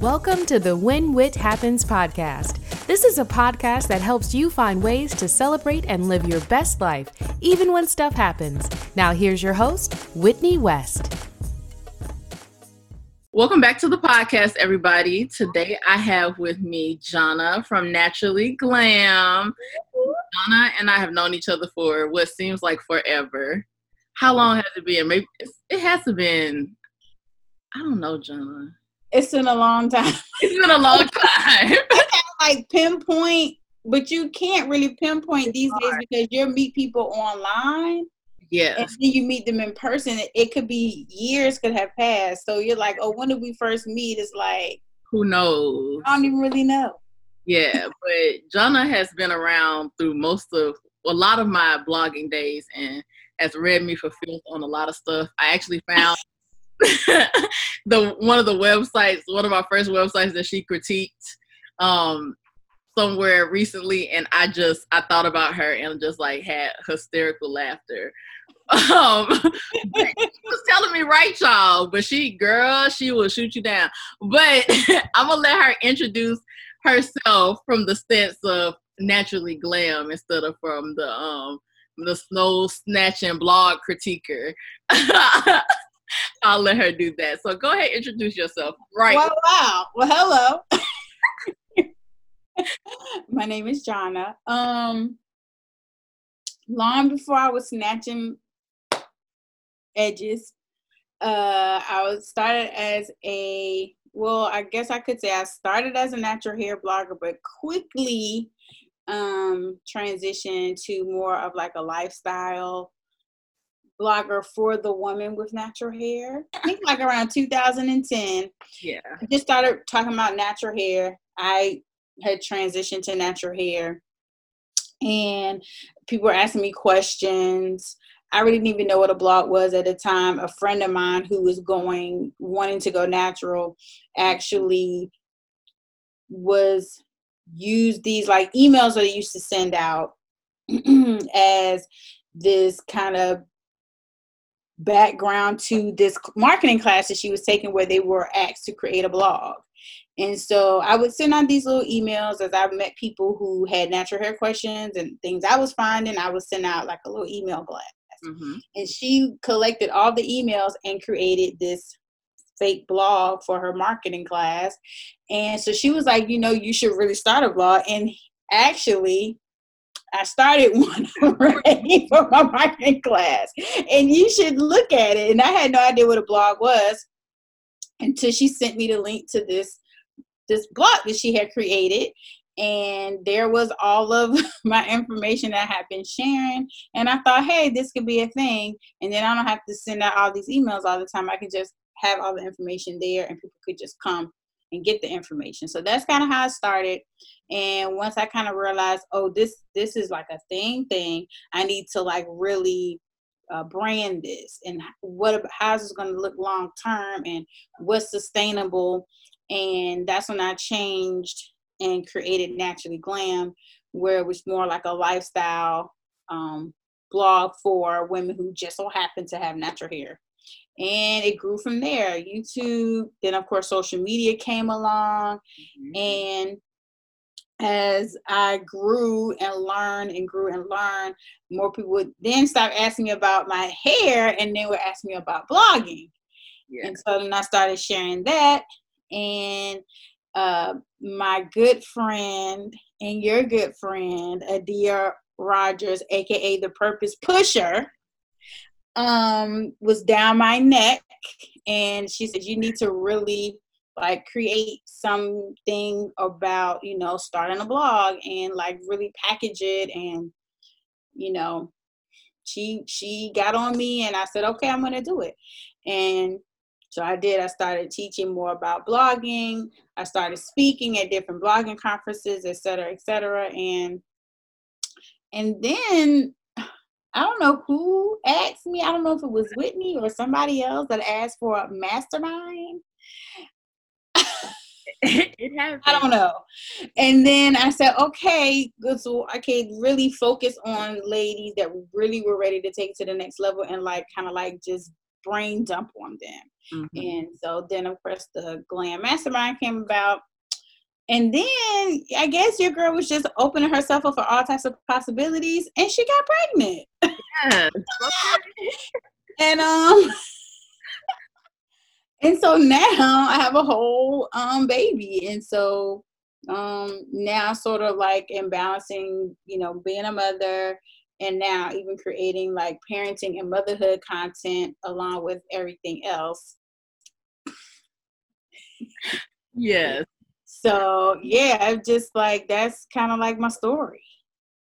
Welcome to the When Wit Happens podcast. This is a podcast that helps you find ways to celebrate and live your best life, even when stuff happens. Now, here's your host, Whitney West. Welcome back to the podcast, everybody. Today I have with me Jana from Naturally Glam. Jana and I have known each other for what seems like forever. How long has it been? Maybe it has to been. I don't know, Jonna. It's been a long time. It's been a long time. like pinpoint, but you can't really pinpoint these days because you'll meet people online. Yeah. And then you meet them in person. It could be years could have passed. So you're like, oh, when did we first meet? It's like who knows? I don't even really know. Yeah, but Jonna has been around through most of a lot of my blogging days and has read me for filth on a lot of stuff. I actually found the one of the websites, one of my first websites that she critiqued um somewhere recently and I just I thought about her and just like had hysterical laughter. Um she was telling me right y'all, but she girl, she will shoot you down. But I'm gonna let her introduce herself from the stance of naturally glam instead of from the um the snow snatching blog critiquer. I'll let her do that. So go ahead, introduce yourself. Right. Well, wow. Well, hello. My name is Jonna. Um, long before I was snatching edges, uh, I was started as a well, I guess I could say I started as a natural hair blogger, but quickly um transitioned to more of like a lifestyle blogger for the woman with natural hair. I think like around 2010. Yeah. I just started talking about natural hair. I had transitioned to natural hair and people were asking me questions. I really didn't even know what a blog was at the time. A friend of mine who was going, wanting to go natural, actually was used these like emails that I used to send out as this kind of background to this marketing class that she was taking where they were asked to create a blog. And so I would send out these little emails as I met people who had natural hair questions and things I was finding. I would send out like a little email blast. Mm-hmm. And she collected all the emails and created this fake blog for her marketing class. And so she was like, you know, you should really start a blog. And actually, I started one for my marketing class. And you should look at it. And I had no idea what a blog was until she sent me the link to this this blog that she had created and there was all of my information that I had been sharing. And I thought, hey, this could be a thing. And then I don't have to send out all these emails all the time. I can just have all the information there and people could just come and get the information. So that's kind of how I started. And once I kind of realized, oh, this this is like a thing thing, I need to like really uh, brand this and what how's this going to look long term and what's sustainable. And that's when I changed and created Naturally Glam, where it was more like a lifestyle um, blog for women who just so happen to have natural hair and it grew from there youtube then of course social media came along mm-hmm. and as i grew and learned and grew and learned more people would then start asking me about my hair and then would ask me about blogging. Yeah. and so then i started sharing that. And uh, my good friend and your good friend adia rogers aka the purpose pusher um was down my neck. And she said you need to really like create something about you know starting a blog and like really package it and you know she she got on me and i said okay i'm gonna do it and so i did i started teaching more about blogging i started speaking at different blogging conferences et cetera et cetera and and then I don't know who asked me. I don't know if it was Whitney or somebody else that asked for a mastermind. it happened. I don't know. And then I said, okay, good. So I can really focus on ladies that really were ready to take to the next level and like kind of like just brain dump on them. Mm-hmm. And so then, of course, the Glam Mastermind came about. And then I guess your girl was just opening herself up for all types of possibilities, and she got pregnant. Yes. and um, and so now I have a whole um baby, and so um now sort of like in balancing, you know, being a mother and now even creating like parenting and motherhood content along with everything else. Yes. So yeah, I'm just like that's kind of like my story.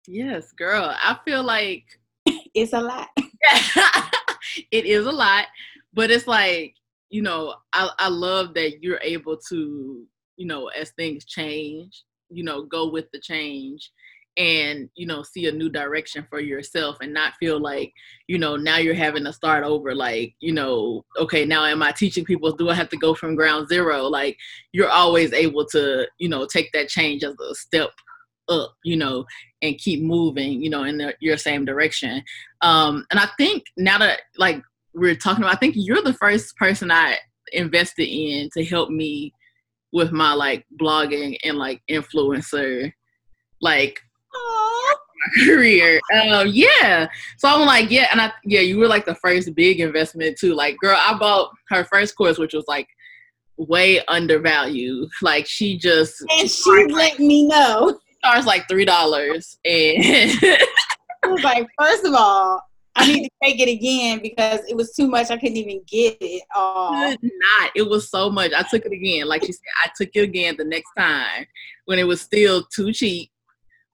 Yes, girl. I feel like it's a lot. it is a lot, but it's like you know, I I love that you're able to you know as things change, you know, go with the change and you know see a new direction for yourself and not feel like you know now you're having to start over like you know okay now am i teaching people? Do i have to go from ground zero? Like you're always able to you know take that change as a step up you know and keep moving you know in the, your same direction. Um and i think now that like we're talking about i think you're the first person i invested in to help me with my like blogging and like influencer like career. Um, yeah. So I'm like, yeah, and I yeah, you were like the first big investment too. Like, girl, I bought her first course, which was like way undervalued. Like she just and she let like, me know. Starts like three dollars, and I was like, first of all, I need to take it again because it was too much. I couldn't even get it all. Could not. It was so much. I took it again. Like she said, I took it again the next time when it was still too cheap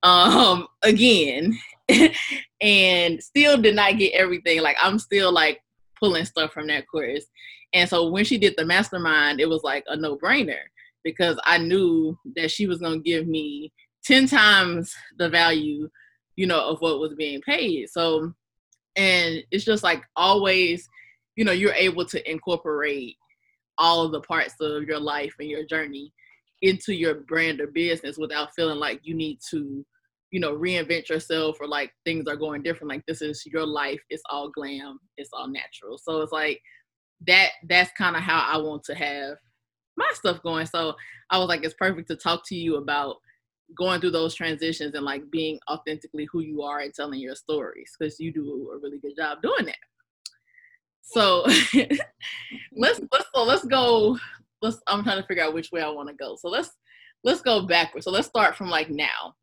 um again and still did not get everything like i'm still like pulling stuff from that course and so when she did the mastermind it was like a no-brainer because i knew that she was to give me 10 times the value you know of what was being paid so and it's just like always you know you're able to incorporate all of the parts of your life and your journey into your brand or business without feeling like you need to you know reinvent yourself or like things are going different. Like this is your life. It's all glam. It's all natural. So it's like that that's kind of how i want to have my stuff going. So i was like it's perfect to talk to you about going through those transitions and like being authentically who you are and telling your stories because you do a really good job doing that. So let's let's so let's go let's i'm trying to figure out which way i want to go. So let's let's go backwards. So let's start from like now.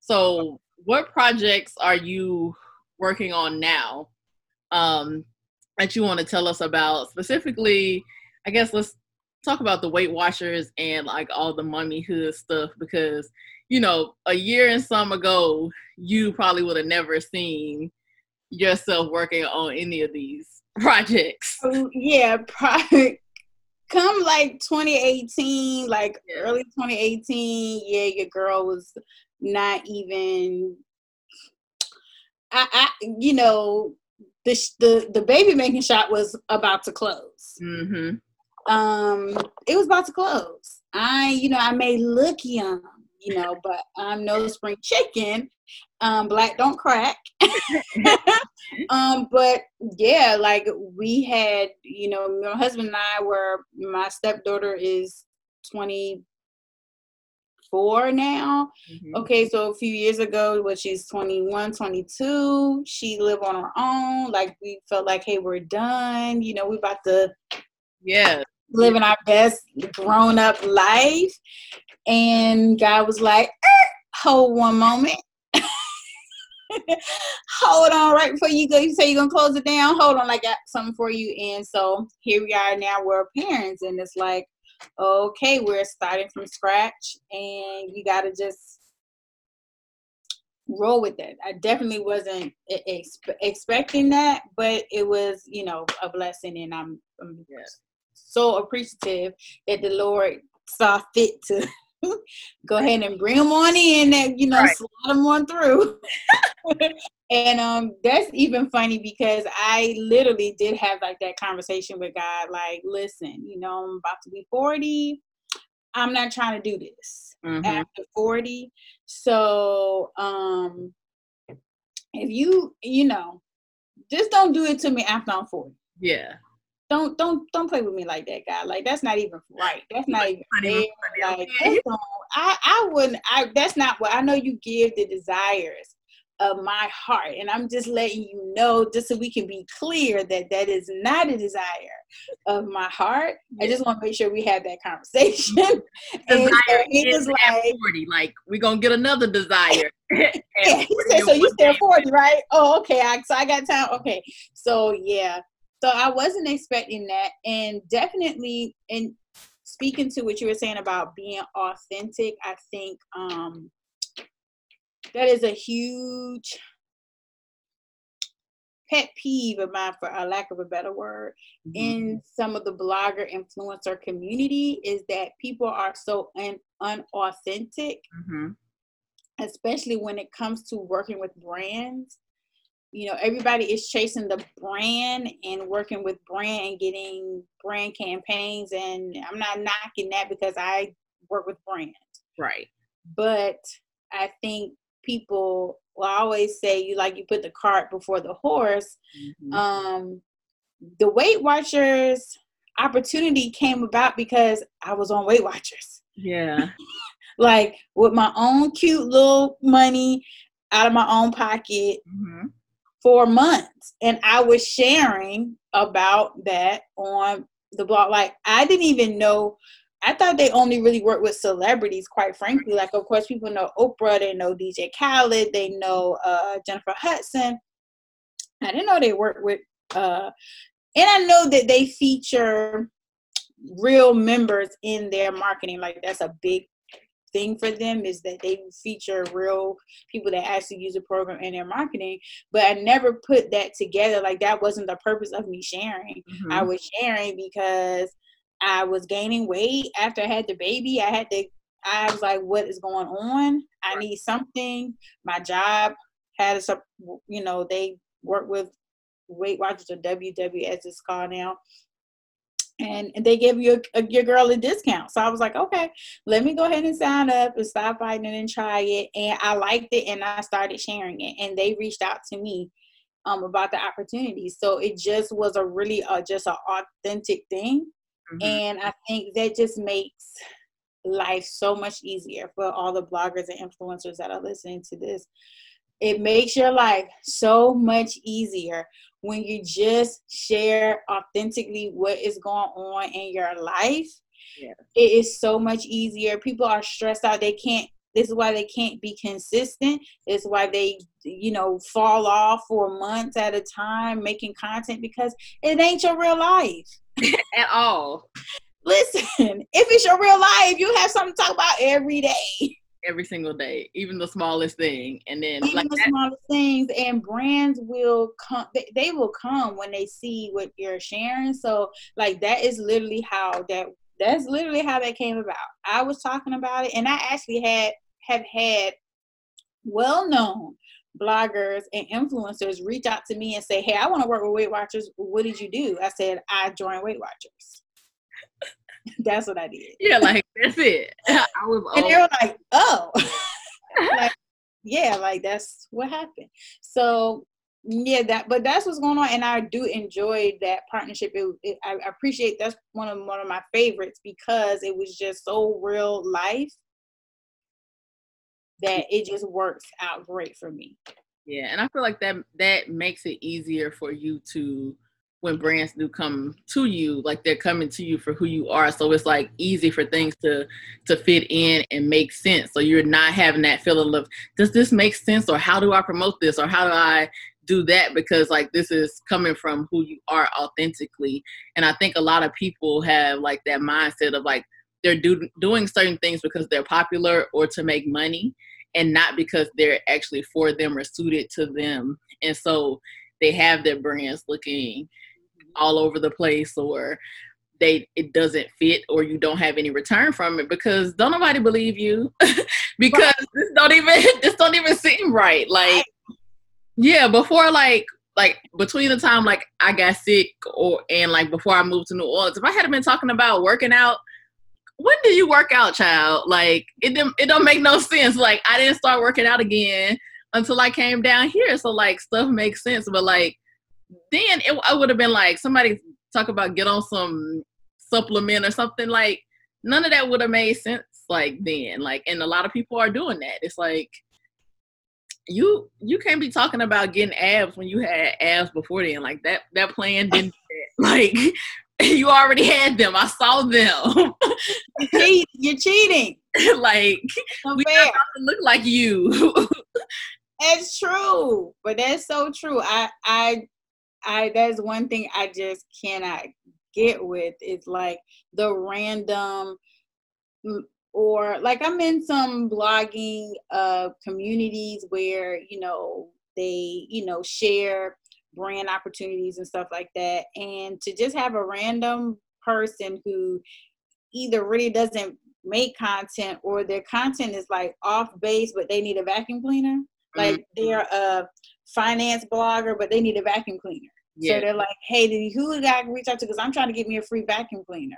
So, what projects are you working on now um, that you want to tell us about? Specifically, I guess let's talk about the Weight Watchers and like all the mommy hood stuff because you know a year and some ago you probably would have never seen yourself working on any of these projects. Oh, yeah, pro- come like 2018, like yeah. early 2018, yeah, your girl was not even I, I you know the the the baby making shot was about to close. Mm-hmm. Um, it was about to close. I you know I may look young, you know, but I'm no spring chicken. Um, black don't crack. um, but yeah, like we had, you know, my husband and I were. My stepdaughter is 24 now. Mm-hmm. Okay, so a few years ago, when she's 21, 22, she lived on her own. Like we felt like, hey, we're done. You know, we about to yeah living our best grown up life. And God was like, eh, hold one moment. hold on right before you go you say you're gonna close it down hold on i got something for you and so here we are now we're parents and it's like okay, we're starting from scratch and you got to just roll with it. I definitely wasn't expecting that, but it was, you know, a blessing and I'm, I'm so appreciative that the Lord saw fit to go ahead and bring them on in and, you know, right. slide them on through. and um that's even funny because I literally did have like that conversation with God, like, listen, you know, I'm about to be 40. I'm not trying to do this mm-hmm. after 40. So um if you, you know, just don't do it to me after I'm 40. Yeah. Don't don't don't play with me like that, guy. Like that's not even right. That's not even fair. Like I I wouldn't. I that's not what I know. You give the desires of my heart, and I'm just letting you know, just so we can be clear that that is not a desire of my heart. I just want to make sure we have that conversation. Desire so is like, 40. Like we're gonna get another desire. yeah, he said, so you still 40, right? Oh, okay. I, so I got time. Okay. So yeah, so I wasn't expecting that. And definitely in speaking to what you were saying about being authentic, I think um that is a huge pet peeve of mine for a lack of a better word mm-hmm. in some of the blogger influencer community is that people are so un- unauthentic mm-hmm. especially when it comes to working with brands you know everybody is chasing the brand and working with brand and getting brand campaigns and i'm not knocking that because i work with brands. Right. But i think people will always say you like you put the cart before the horse. Mm-hmm. um the weight watchers opportunity came about because i was on weight watchers. Yeah. Like with my own cute little money out of my own pocket. Mm-hmm for months and I was sharing about that on the blog. Like I didn't even know I thought they only really work with celebrities, quite frankly. Like of course people know Oprah, they know DJ Khaled, they know uh, Jennifer Hudson. I didn't know they work with uh and I know that they feature real members in their marketing. Like that's a big thing for them is that they feature real people that actually use the program in their marketing. But I never put that together. Like that wasn't the purpose of me sharing. Mm-hmm. I was sharing because I was gaining weight after I had the baby. I had to I was like, what is going on? I need something. My job had a, you know, they work with Weight Watchers or WW as it's called now and, they give you a, a, your girl a discount. So I was like, okay, let me go ahead and sign up and stop fighting and try it. And I liked it, and I started sharing it. And they reached out to me um, about the opportunity. So it just was a really uh, just an authentic thing, mm-hmm. and I think that just makes life so much easier for all the bloggers and influencers that are listening to this. It makes your life so much easier when you just share authentically what is going on in your life. Yeah. It is so much easier. People are stressed out. They can't this is why they can't be consistent. It's why they, you know, fall off for months at a time making content because it ain't your real life at all. Listen, if it's your real life, you have something to talk about every day every single day, even the smallest thing. And then even like the that, smallest things and brands will come they, they will come when they see what you're sharing. So like that is literally how that that's literally how that came about. I was talking about it and I actually had have had well known bloggers and influencers reach out to me and say, Hey, I want to work with Weight Watchers. What did you do? I said, I joined Weight Watchers. that's what I did. Yeah, like that's it. I was and they were like, oh, like, yeah, like that's what happened. So yeah, that but that's what's going on, and I do enjoy that partnership. It, it, I appreciate that's one of one of my favorites because it was just so real life that it just works out great for me. Yeah, and I feel like that that makes it easier for you to when brands do come to you like they're coming to you for who you are. So it's like easy for things to to fit in and make sense. So you're not having that feeling of does this make sense? Or how do i promote this? Or how do i do that? Because like this is coming from who you are authentically. And i think a lot of people have like that mindset of like they're do, doing certain things because they're popular or to make money and not because they're actually for them or suited to them. And so they have their brands looking all over the place or they it doesn't fit or you don't have any return from it because don't nobody believe you. Because right. this don't even this don't even seem right. Like yeah before like like between the time like I got sick or and like before I moved to New Orleans if I had been talking about working out when do you work out child? Like it didn't it don't make no sense. Like I didn't start working out again until I came down here. So like stuff makes sense but like then it, it would have been like somebody talk about get on some supplement or something like none of that would have made sense like then like and a lot of people are doing that. It's like you you can't be talking about getting abs when you had abs before then like that that plan didn't like you already had them. I saw them. You're cheating. Like we don't look like you. It's true but that's so true. I i i that's one thing i just cannot get with is like the random or like I'm in some blogging uh communities where, you know, they, you know, share brand opportunities and stuff like that. And to just have a random person who either really doesn't make content or their content is like off base, but they need a vacuum cleaner. Mm-hmm. Like they're a finance blogger, but they need a vacuum cleaner. Yeah. So they're like, hey, who I got to reach out to? Because I'm trying to get me a free vacuum cleaner.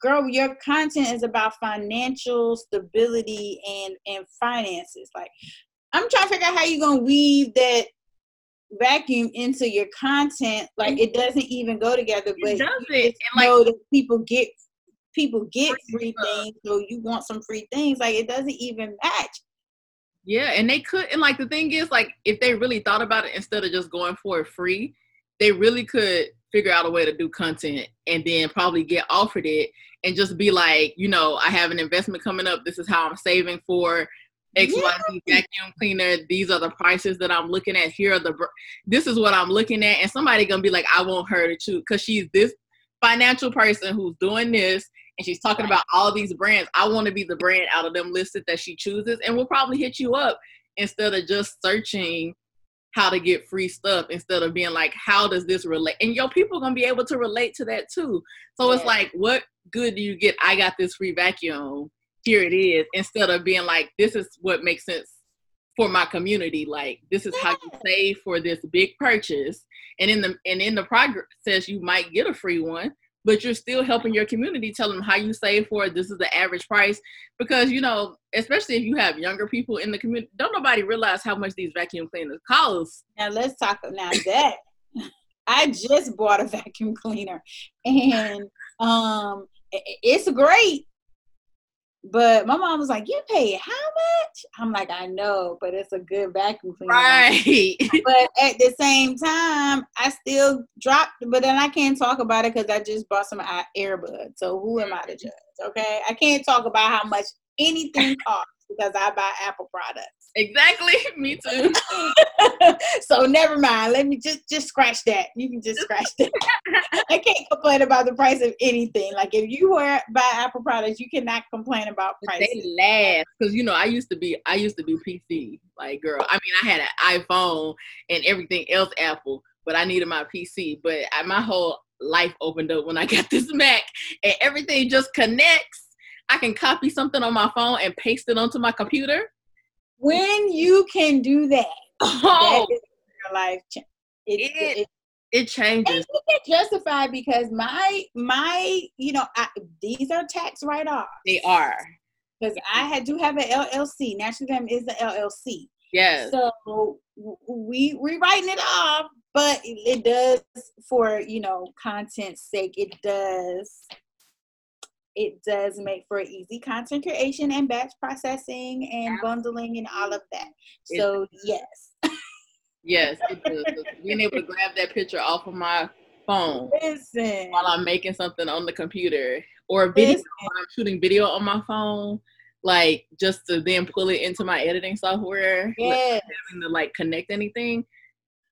Girl, your content is about financial stability and and finances. Like, I'm trying to figure out how you're gonna weave that vacuum into your content. Like, it doesn't even go together. But it doesn't. And like, know that people get people get free things, so you want some free things. Like, it doesn't even match. Yeah, and they could, and like the thing is, like if they really thought about it, instead of just going for it free, they really could figure out a way to do content and then probably get offered it and just be like, you know, I have an investment coming up. This is how I'm saving for XYZ yeah. vacuum cleaner. These are the prices that I'm looking at. Here are the, this is what I'm looking at. And somebody gonna be like, I want her to choose because she's this financial person who's doing this and she's talking about all these brands. I want to be the brand out of them listed that she chooses and we'll probably hit you up instead of just searching how to get free stuff instead of being like, how does this relate? And your people gonna be able to relate to that too. So yeah. it's like, what good do you get? I got this free vacuum. Here it is. Instead of being like, this is what makes sense for my community. Like this is how you save for this big purchase. And in the and in the process, you might get a free one but you're still helping your community tell them how you save for it. This is the average price. Because you know especially if you have younger people in the community don't nobody realize how much these vacuum cleaners cost. Now let's talk now that i just bought a vacuum cleaner. And um it's great but my mom was like, "You pay how much?" I'm like, "I know, but it's a good vacuum cleaner." Right. but at the same time, I still dropped. But then I can't talk about it because I just bought some earbuds. So who am I to mm-hmm. judge? Okay, I can't talk about how much anything costs because I buy Apple products. Exactly. Me too. so never mind. Let me just just scratch that. You can just scratch that. I can't complain about the price of anything. Like if you were buy Apple products, you cannot complain about price. They last because you know I used to be I used to do PC. Like girl, I mean I had an iPhone and everything else Apple, but I needed my PC. But I, my whole life opened up when I got this Mac, and everything just connects. I can copy something on my phone and paste it onto my computer when you can do that, oh, that your life. It, it, it, it changes. And you get justified because my my you know I, these are tax write offs. They are because I had do have an LLC. Naturally Glam is the LLC. Yes. So we we writing it off, but it does for you know content's sake. It does it does make for easy content creation and batch processing and bundling and all of that. So yes. yes, it does. Being able to grab that picture off of my phone Listen. while I'm making something on the computer or video I'm shooting video on my phone, like just to then pull it into my editing software, yes. having to like connect anything.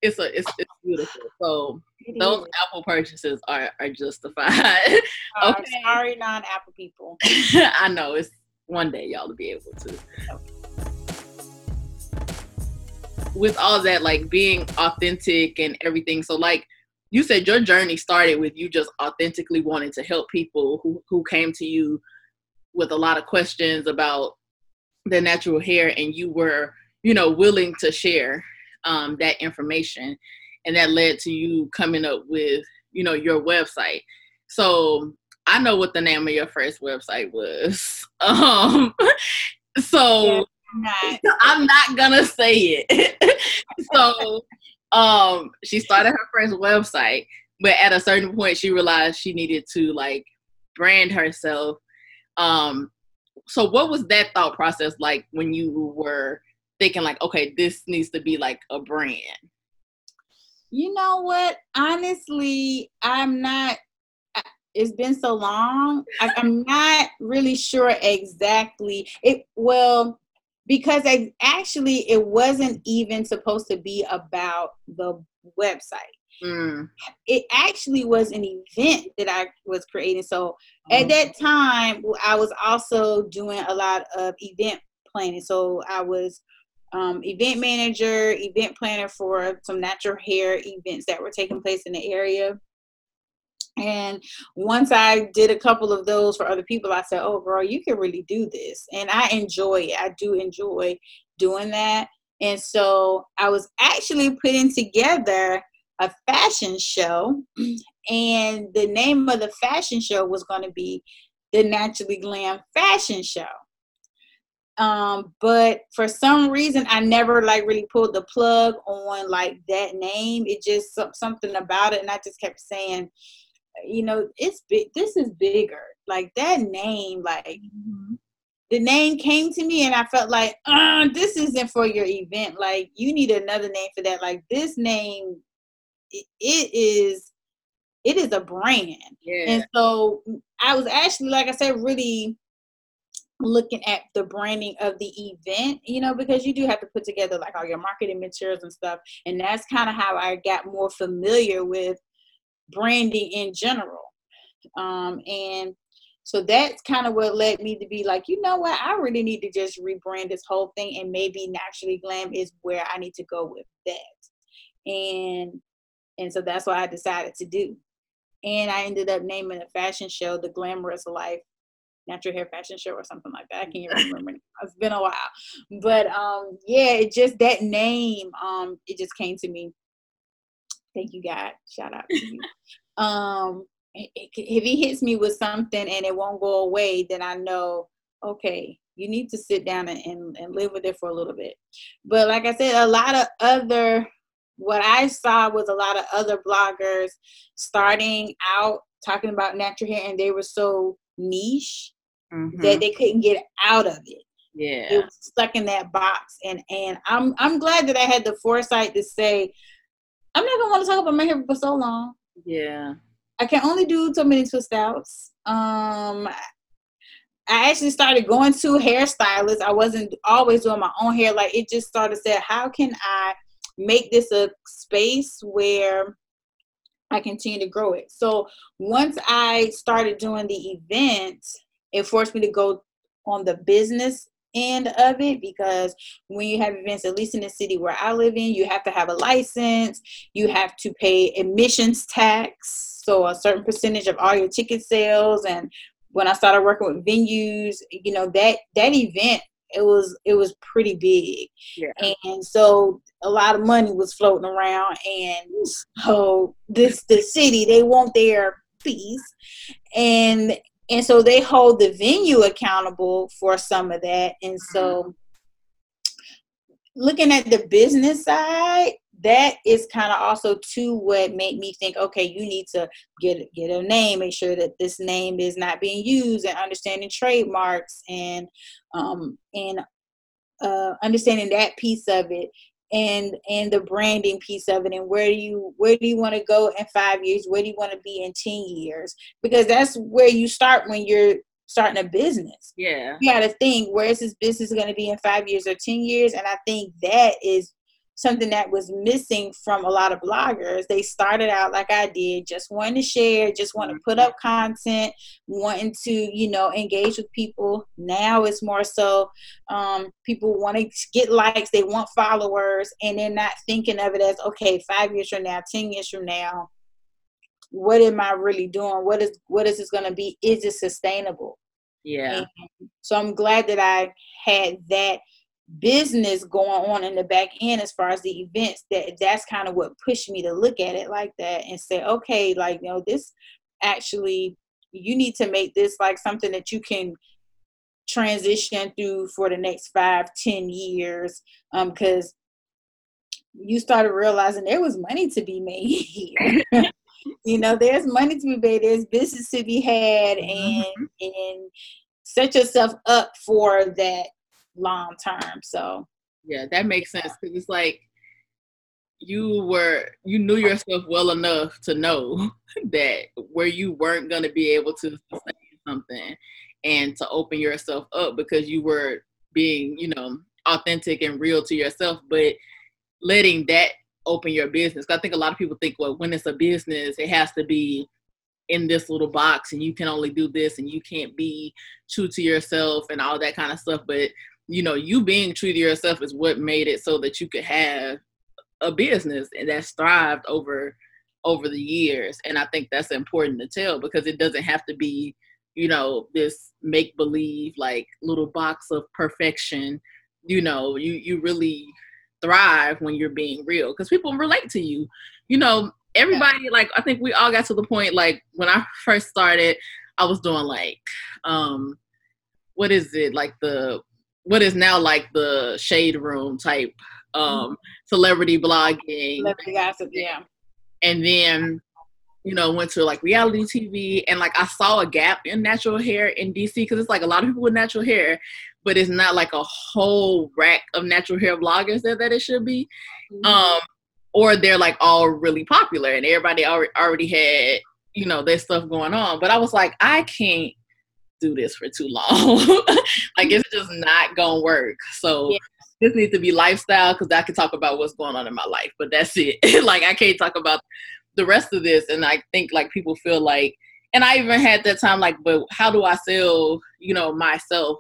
It's a it's, it's beautiful. So those Apple purchases are are justified. Uh, okay. Sorry, non-Apple people. I know it's one day y'all to be able to. With all that, like being authentic and everything. So, like you said, your journey started with you just authentically wanting to help people who who came to you with a lot of questions about their natural hair, and you were, you know, willing to share um, that information and that led to you coming up with you know your website. So i know what the name of your first website was. Um so yeah, i'm not gonna say it. So um she started her first website but at a certain point, she realized she needed to like brand herself. Um, so what was that thought process like when you were thinking like, okay, this needs to be like a brand? You know what? Honestly, I'm not. It's been so long. I, I'm not really sure exactly. It well because I, actually it wasn't even supposed to be about the website. Mm. It actually was an event that I was creating. So mm. at that time, I was also doing a lot of event planning. So I was um, event manager, event planner for some natural hair events that were taking place in the area. And once I did a couple of those for other people, I said, Oh, girl, you can really do this. And I enjoy it. I do enjoy doing that. And so I was actually putting together a fashion show. And the name of the fashion show was going to be the Naturally Glam Fashion Show. Um, but for some reason, I never like really pulled the plug on like that name. It just something about it, and I just kept saying, you know, it's big. This is bigger. Like that name, like mm-hmm. the name came to me, and I felt like, uh, this isn't for your event. Like you need another name for that. Like this name, it, it is, it is a brand. Yeah. And so I was actually, like I said, really looking at the branding of the event, you know, because you do have to put together like all your marketing materials and stuff. And that's kind of how I got more familiar with branding in general. Um, and so that's kind of what led me to be like, you know what, I really need to just rebrand this whole thing, and maybe naturally glam is where I need to go with that. And and so that's what I decided to do. And I ended up naming the fashion show the Glamorous Life Natural Hair Fashion Show or something like that. I can't even remember. it's been a while, but um, yeah, it just that name um, it just came to me Thank you, God. Shout out to you. um, if he hits me with something and it won't go away, then I know, okay, you need to sit down and, and, and live with it for a little bit. But like I said, a lot of other, what I saw was a lot of other bloggers starting out talking about natural hair and they were so niche mm-hmm. that they couldn't get out of it. Yeah. It was stuck in that box. And and I'm I'm glad that I had the foresight to say, I'm not gonna want to talk about my hair for so long. Yeah. I can only do so many twist outs. Um, I actually started going to hairstylists. I wasn't always doing my own hair. Like it just started said, how can I make this a space where I continue to grow it? So once I started doing the events, it forced me to go on the business end of it because when you have events, at least in the city where I live in, you have to have a license, you have to pay admissions tax, so a certain percentage of all your ticket sales. And when I started working with venues, you know that that event it was it was pretty big, yeah. and so a lot of money was floating around, and so this the city they want their fees, and and so they hold the venue accountable for some of that and so mm-hmm. looking at the business side that is kind of also too what made me think okay you need to get get a name make sure that this name is not being used and understanding trademarks and um and uh understanding that piece of it and and the branding piece of it and where do you where do you want to go in five years? Where do you want to be in 10 years? Because that's where you start when you're starting a business. Yeah. You got to think where is this business going to be in five years or 10 years? And i think that is something that was missing from a lot of bloggers. They started out like I did, just wanting to share, just want to put up content, wanting to, you know, engage with people. Now it's more so um, people want to get likes, they want followers, and they're not thinking of it as, okay, five years from now, 10 years from now, what am I really doing? What is what is this gonna be? Is it sustainable? Yeah. And so I'm glad that I had that business going on in the back end as far as the events that that's kind of what pushed me to look at it like that and say okay like you know this actually you need to make this like something that you can transition through for the next five ten years um because you started realizing there was money to be made here you know, there's money to be made, there's business to be had, and mm-hmm. and set yourself up for that long term. So yeah, that makes sense because it's like you were you knew yourself well enough to know that where you weren't going to be able to sustain something and to open yourself up because you were being you know authentic and real to yourself but letting that open your business i think a lot of people think well when it's a business it has to be in this little box and you can only do this and you can't be true to yourself and all that kind of stuff but you know you being true to yourself is what made it so that you could have a business and that's thrived over over the years. And i think that's important to tell because it doesn't have to be you know this make believe like little box of perfection. You know you you really thrive when you're being real because people relate to you. You know everybody like i think we all got to the point like when i first started i was doing like um what is it? Like the what is now like the shade room type um celebrity blogging. Celebrity gossip yeah. And then you know went to like reality tv and like i saw a gap in natural hair in dc because it's like a lot of people with natural hair but it's not like a whole rack of natural hair bloggers that, that it should be. Mm-hmm. um or they're like all really popular and everybody already already had you know their stuff going on. But i was like i can't do this for too long. like it's just not gonna work. So yeah. this needs to be lifestyle because I can talk about what's going on in my life, but that's it. like I can't talk about the rest of this. And I think like people feel like, and I even had that time like, but how do I sell, you know, myself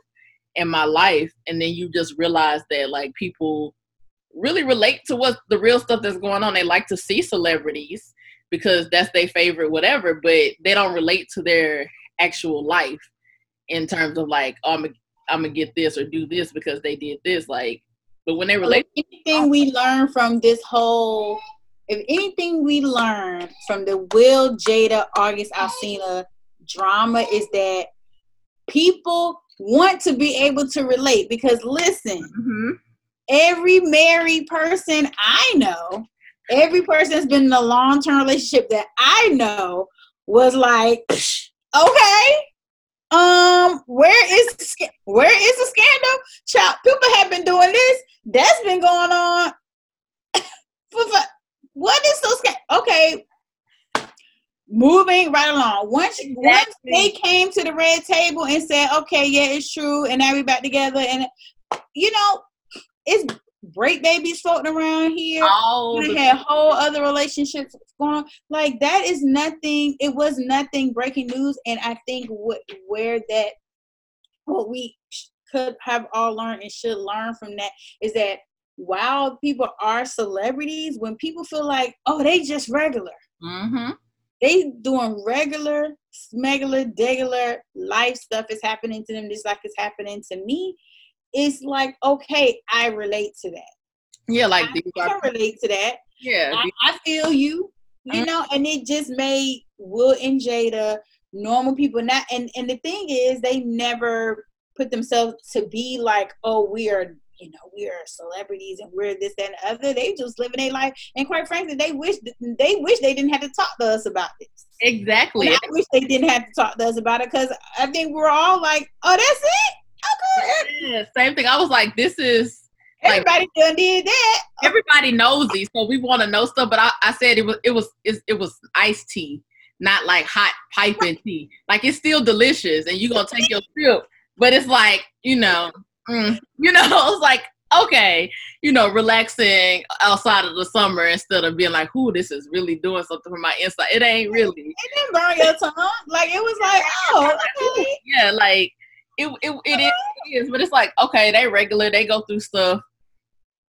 and my life? And then you just realize that like people really relate to what the real stuff that's going on. They like to see celebrities because that's their favorite whatever, but they don't relate to their actual life in terms of like, oh, I'm gonna, get this or do this because they did this. Like, but when they relate, anything we learn from this whole, if anything we learn from the Will Jada August Alsina drama is that people want to be able to relate because listen, mm-hmm. every married person I know, every person that's been in a long term relationship that I know was like, okay, um, where is where is the scandal? Child, people have been doing this. That's been going on. for, for, what is so scandal? Okay, moving right along. Once exactly. once they came to the red table and said, "Okay, yeah, it's true," and now we back together, and you know, it's great babies floating around here. Oh, I had whole other relationships going on. Like that is nothing. It was nothing breaking news, and I think what where that what we could have all learned and should learn from that is that while people are celebrities, when people feel like oh they just regular, mm-hmm. they doing regular, smegular, degular life stuff is happening to them just like it's happening to me it's like okay, I relate to that. Yeah, like I can are- relate to that. Yeah, I, I feel you. You mm-hmm. know, and it just made Will and Jada normal people. Not and and the thing is, they never put themselves to be like, oh, we are you know, we are celebrities and we're this and other. They just living their life, and quite frankly, they wish they wish they didn't have to talk to us about this. Exactly. And I wish they didn't have to talk to us about it because I think we're all like, oh, that's it. Yeah, same thing. I was like, this is everybody like, done did that. Everybody knows these, so we want to know stuff. But I, I said it was it was it, it was iced tea, not like hot piping tea. Like it's still delicious, and you gonna take your sip, but it's like you know, mm, you know, it's like okay, you know, relaxing outside of the summer instead of being like, "Who this is really doing something for my inside." It ain't really. It didn't burn your tongue. Like it was like, oh, okay. yeah, like it, it, it is, it is, but it's like okay, they regular, they go through stuff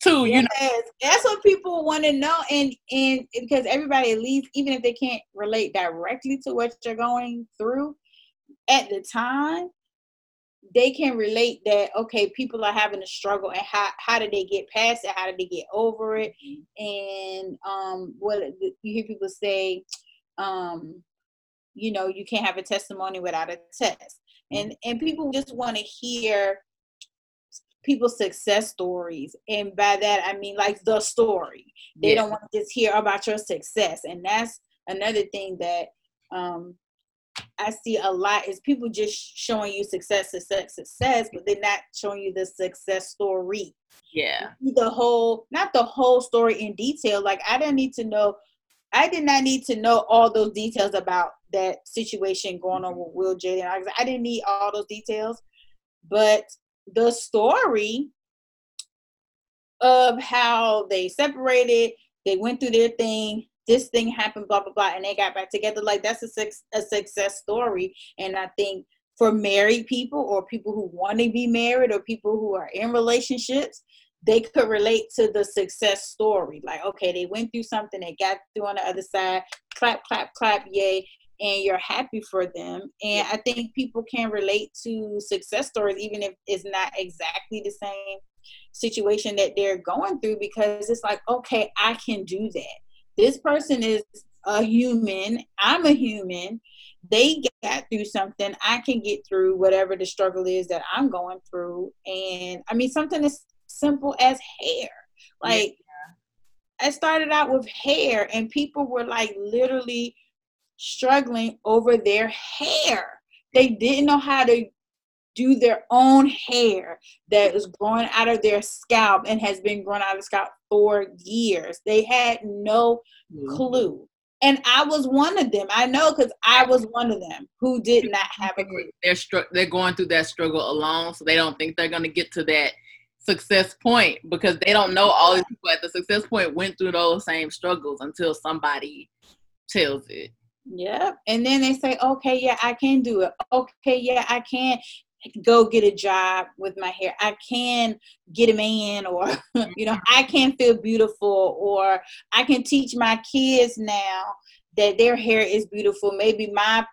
too. You yes, know, that's what people want to know, and and because everybody at least, even if they can't relate directly to what you're going through at the time, they can relate that okay, people are having a struggle, and how how did they get past it? How did they get over it? And um, what you hear people say, um, you know, you can't have a testimony without a test and and people just want to hear people's success stories and by that i mean like the story they yeah. don't want to just hear about your success and that's another thing that um, I see a lot is people just showing you success, success, success, but they're not showing you the success story. Yeah. The whole, not the whole story in detail. Like I didn't need to know, I did not need to know all those details about that situation going on mm-hmm. with Will Jaden. I, I didn't need all those details, but the story of how they separated, they went through their thing, this thing happened, blah blah blah, and they got back together. Like that's a a success story, and I think for married people or people who want to be married or people who are in relationships, they could relate to the success story. Like, okay, they went through something, they got through on the other side, clap, clap, clap, yay, and you're happy for them. And I think people can relate to success stories, even if it's not exactly the same situation that they're going through, because it's like, okay, I can do that. This person is a human. I'm a human. They got through something. I can get through whatever the struggle is that i'm going through. And i mean something as simple as hair. Like yeah. i started out with hair and people were like literally struggling over their hair they didn't know how to do their own hair that is growing out of their scalp and has been growing out of the scalp for years. They had no mm-hmm. clue. And I was one of them. I know because I was one of them who did not have a clue. They're str- they're going through that struggle alone, so they don't think they're going to get to that success point because they don't know all these people at the success point went through those same struggles until somebody tells it. Yep. And then they say, okay, yeah, I can do it. Okay, yeah, I can go get a job with my hair. I can get a man, or, you know, mm-hmm. I can feel beautiful, or I can teach my kids now that their hair is beautiful. Maybe my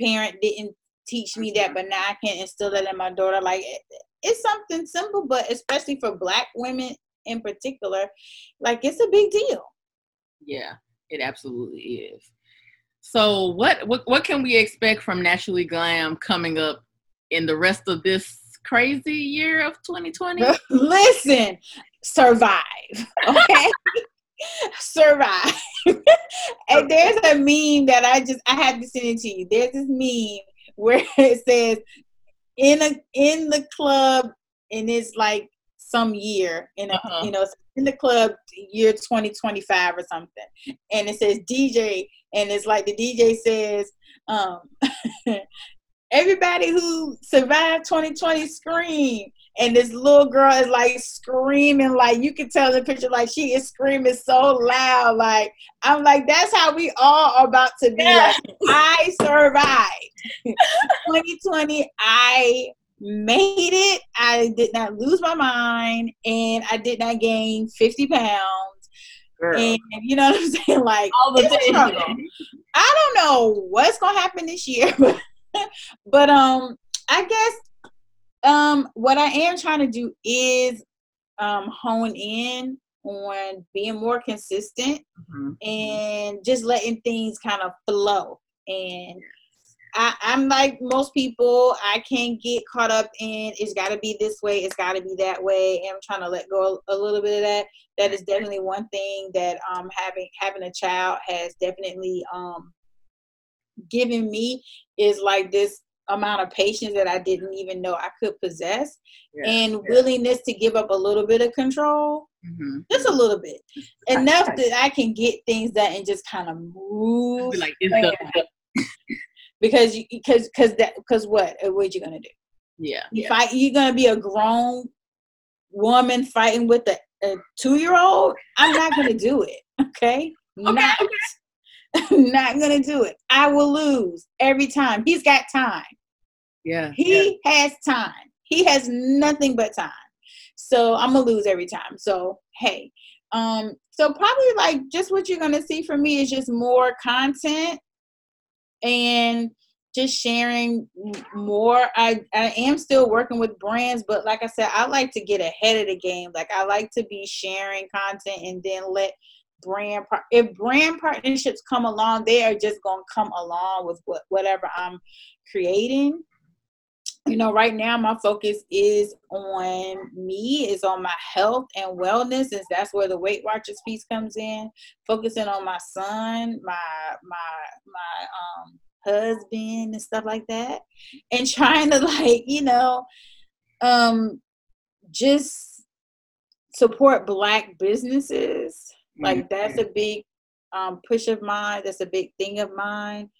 parent didn't teach me that, mm-hmm. but now I can instill that in my daughter. Like, it's something simple, but especially for Black women in particular, like, it's a big deal. Yeah, it absolutely is. So what what what can we expect from Naturally Glam coming up in the rest of this crazy year of 2020? Listen, survive. Okay. survive. and there's a meme that I just I have to send it to you. There's this meme where it says in a in the club and it's like some year in a uh-huh. you know in the club year 2025 or something. And it says dj and it's like the dj says um everybody who survived 2020 scream. And this little girl is like screaming like you can tell the picture like she is screaming so loud like i'm like that's how we all are about to be like i survived. 2020 i made it i did not lose my mind and i did not gain 50 pounds Girl. and you know what i'm saying like all the i don't know what's gonna happen this year but but um, I guess um, what I am trying to do is um, hone in on being more consistent mm-hmm. and just letting things kind of flow. And I, am like most people, I can't get caught up in it's got to be this way, it's got to be that way. And I'm trying to let go a little bit of that. That is definitely one thing that um having having a child has definitely um given me is like this amount of patience that I didn't even know I could possess yeah, and yeah. willingness to give up a little bit of control. Mm-hmm. Just a little bit. Enough that I can get things done and just kind of move. Like because you because because that because what uh, what you gonna do? Yeah. You yeah. fight you're gonna be a grown woman fighting with a, a two year old? I'm not gonna do it. Okay. okay. Not not gonna do it. I will lose every time. He's got time. Yeah. He yeah. has time. He has nothing but time. So I'm gonna lose every time. So hey. Um, so probably like just what you're gonna see from me is just more content and just sharing more. I, I am still working with brands, but like I said, I like to get ahead of the game. Like I like to be sharing content and then let brand if brand partnerships come along they are just to come along with what, whatever i'm creating you know, right now my focus is on me, is on my health and wellness, and that's where the Weight Watchers piece comes in. Focusing on my son, my my my um husband and stuff like that, and trying to like you know, um, just support Black businesses. Like that's a big um, push of mine. That's a big thing of mine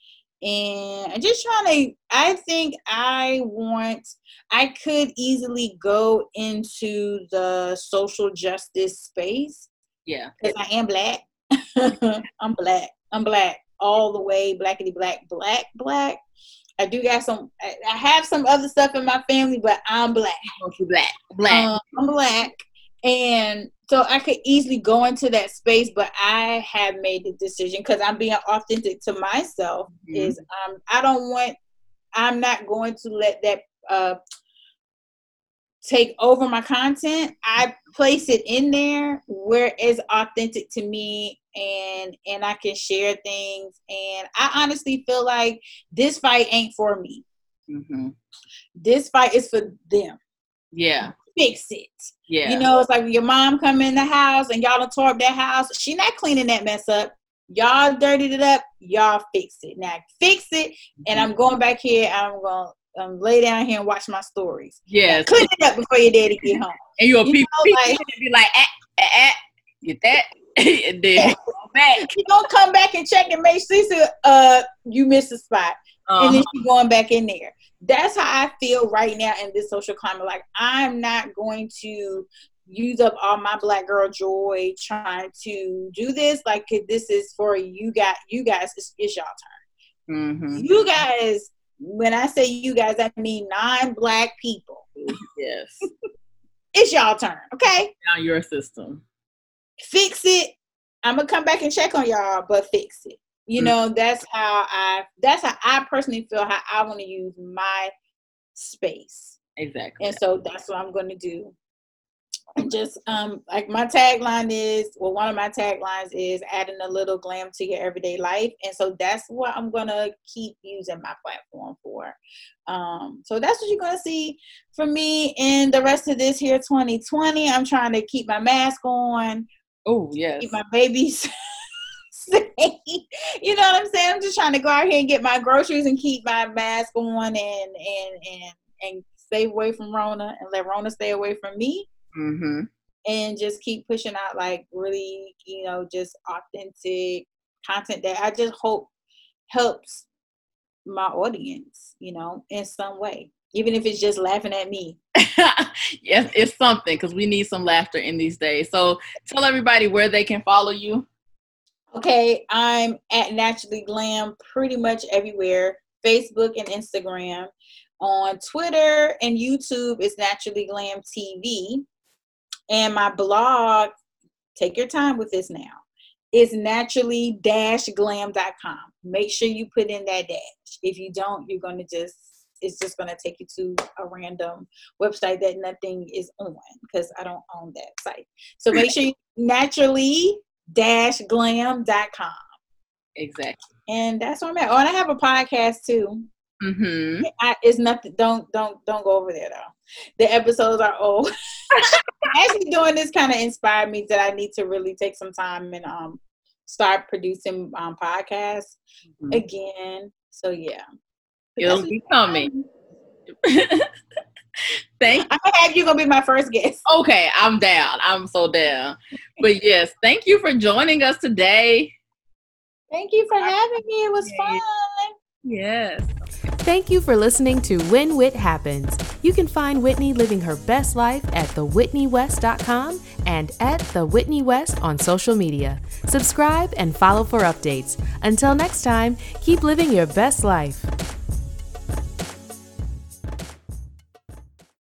and I'm just trying to. I think I want. I could easily go into the social justice space. Yeah, because I am black. I'm black. I'm black all the way. Blackity black, black, black. I do got some. I have some other stuff in my family, but I'm black. Black, black. Um, I'm black, and so I could easily go into that space, but I have made the decision because I'm being authentic to myself. Mm-hmm. Is um, I don't want. I'm not going to let that uh, take over my content. I place it in there where it's authentic to me and and I can share things. And I honestly feel like this fight ain't for me. Mm-hmm. This fight is for them. Yeah fix it. Yeah. You know, it's like your mom come in the house and y'all done tore up that house. She not cleaning that mess up. Y'all dirtied it up. Y'all fix it. Now fix it. And I'm going back here. I'm going to um, lay down here and watch my stories. Yeah. Clean it up before your daddy get home. And you'll you people, like, be like, ah, ah, ah, get that. and then back. You gonna come back and check and make sure uh you missed a spot. Uh-huh. And then uh-huh. she going back in there that's how I feel right now in this social climate. Like I'm not going to use up all my black girl joy trying to do this. Like this is for you guys. You guys, it's, it's y'all turn. Mm-hmm. You guys. When I say you guys, I mean non-black people. Yes. it's y'all turn. Okay. Now your system. Fix it. I'm gonna come back and check on y'all, but fix it you know that's how i that's how i personally feel how i want to use my space. Exactly. And so that's what i'm going to do. And just um like my tagline is well one of my taglines is adding a little glam to your everyday life. And so that's what i'm gonna keep using my platform for. Um so that's what you're gonna see from me in the rest of this here 2020 i'm trying to keep my mask on. Oh yes. keep my babies you know what I'm saying? I'm just trying to go out here and get my groceries and keep my mask on and and and and stay away from Rona and let Rona stay away from me. Mm-hmm. And just keep pushing out like really, you know, just authentic content that I just hope helps my audience, you know, in some way, even if it's just laughing at me. yes, it's something because we need some laughter in these days. So tell everybody where they can follow you. Okay, I'm at Naturally Glam pretty much everywhere Facebook and Instagram. On Twitter and YouTube is Naturally Glam TV. And my blog, take your time with this now, is naturally glam.com. Make sure you put in that dash. If you don't, you're going to just it's just going to take you to a random website that nothing is on because I don't own that site. So make sure you naturally glam.com. Exactly. And that's where I'm at. Oh, and I have a podcast too. Mm-hmm. I, it's nothing. Don't don't don't go over there though. The episodes are old. Actually, doing this kind of inspired me that I need to really take some time and um start producing um podcasts mm-hmm. again. So yeah, it'll be coming. Thank I have you gonna be my first guest. Okay, I'm down. I'm so down. But yes, thank you for joining us today. Thank you for having me. It was fun. Yes. Thank you for listening to When Wit Happens. You can find Whitney living her best life at thewhitneywest.com and at The Whitney West on social media. Subscribe and follow for updates. Until next time, keep living your best life.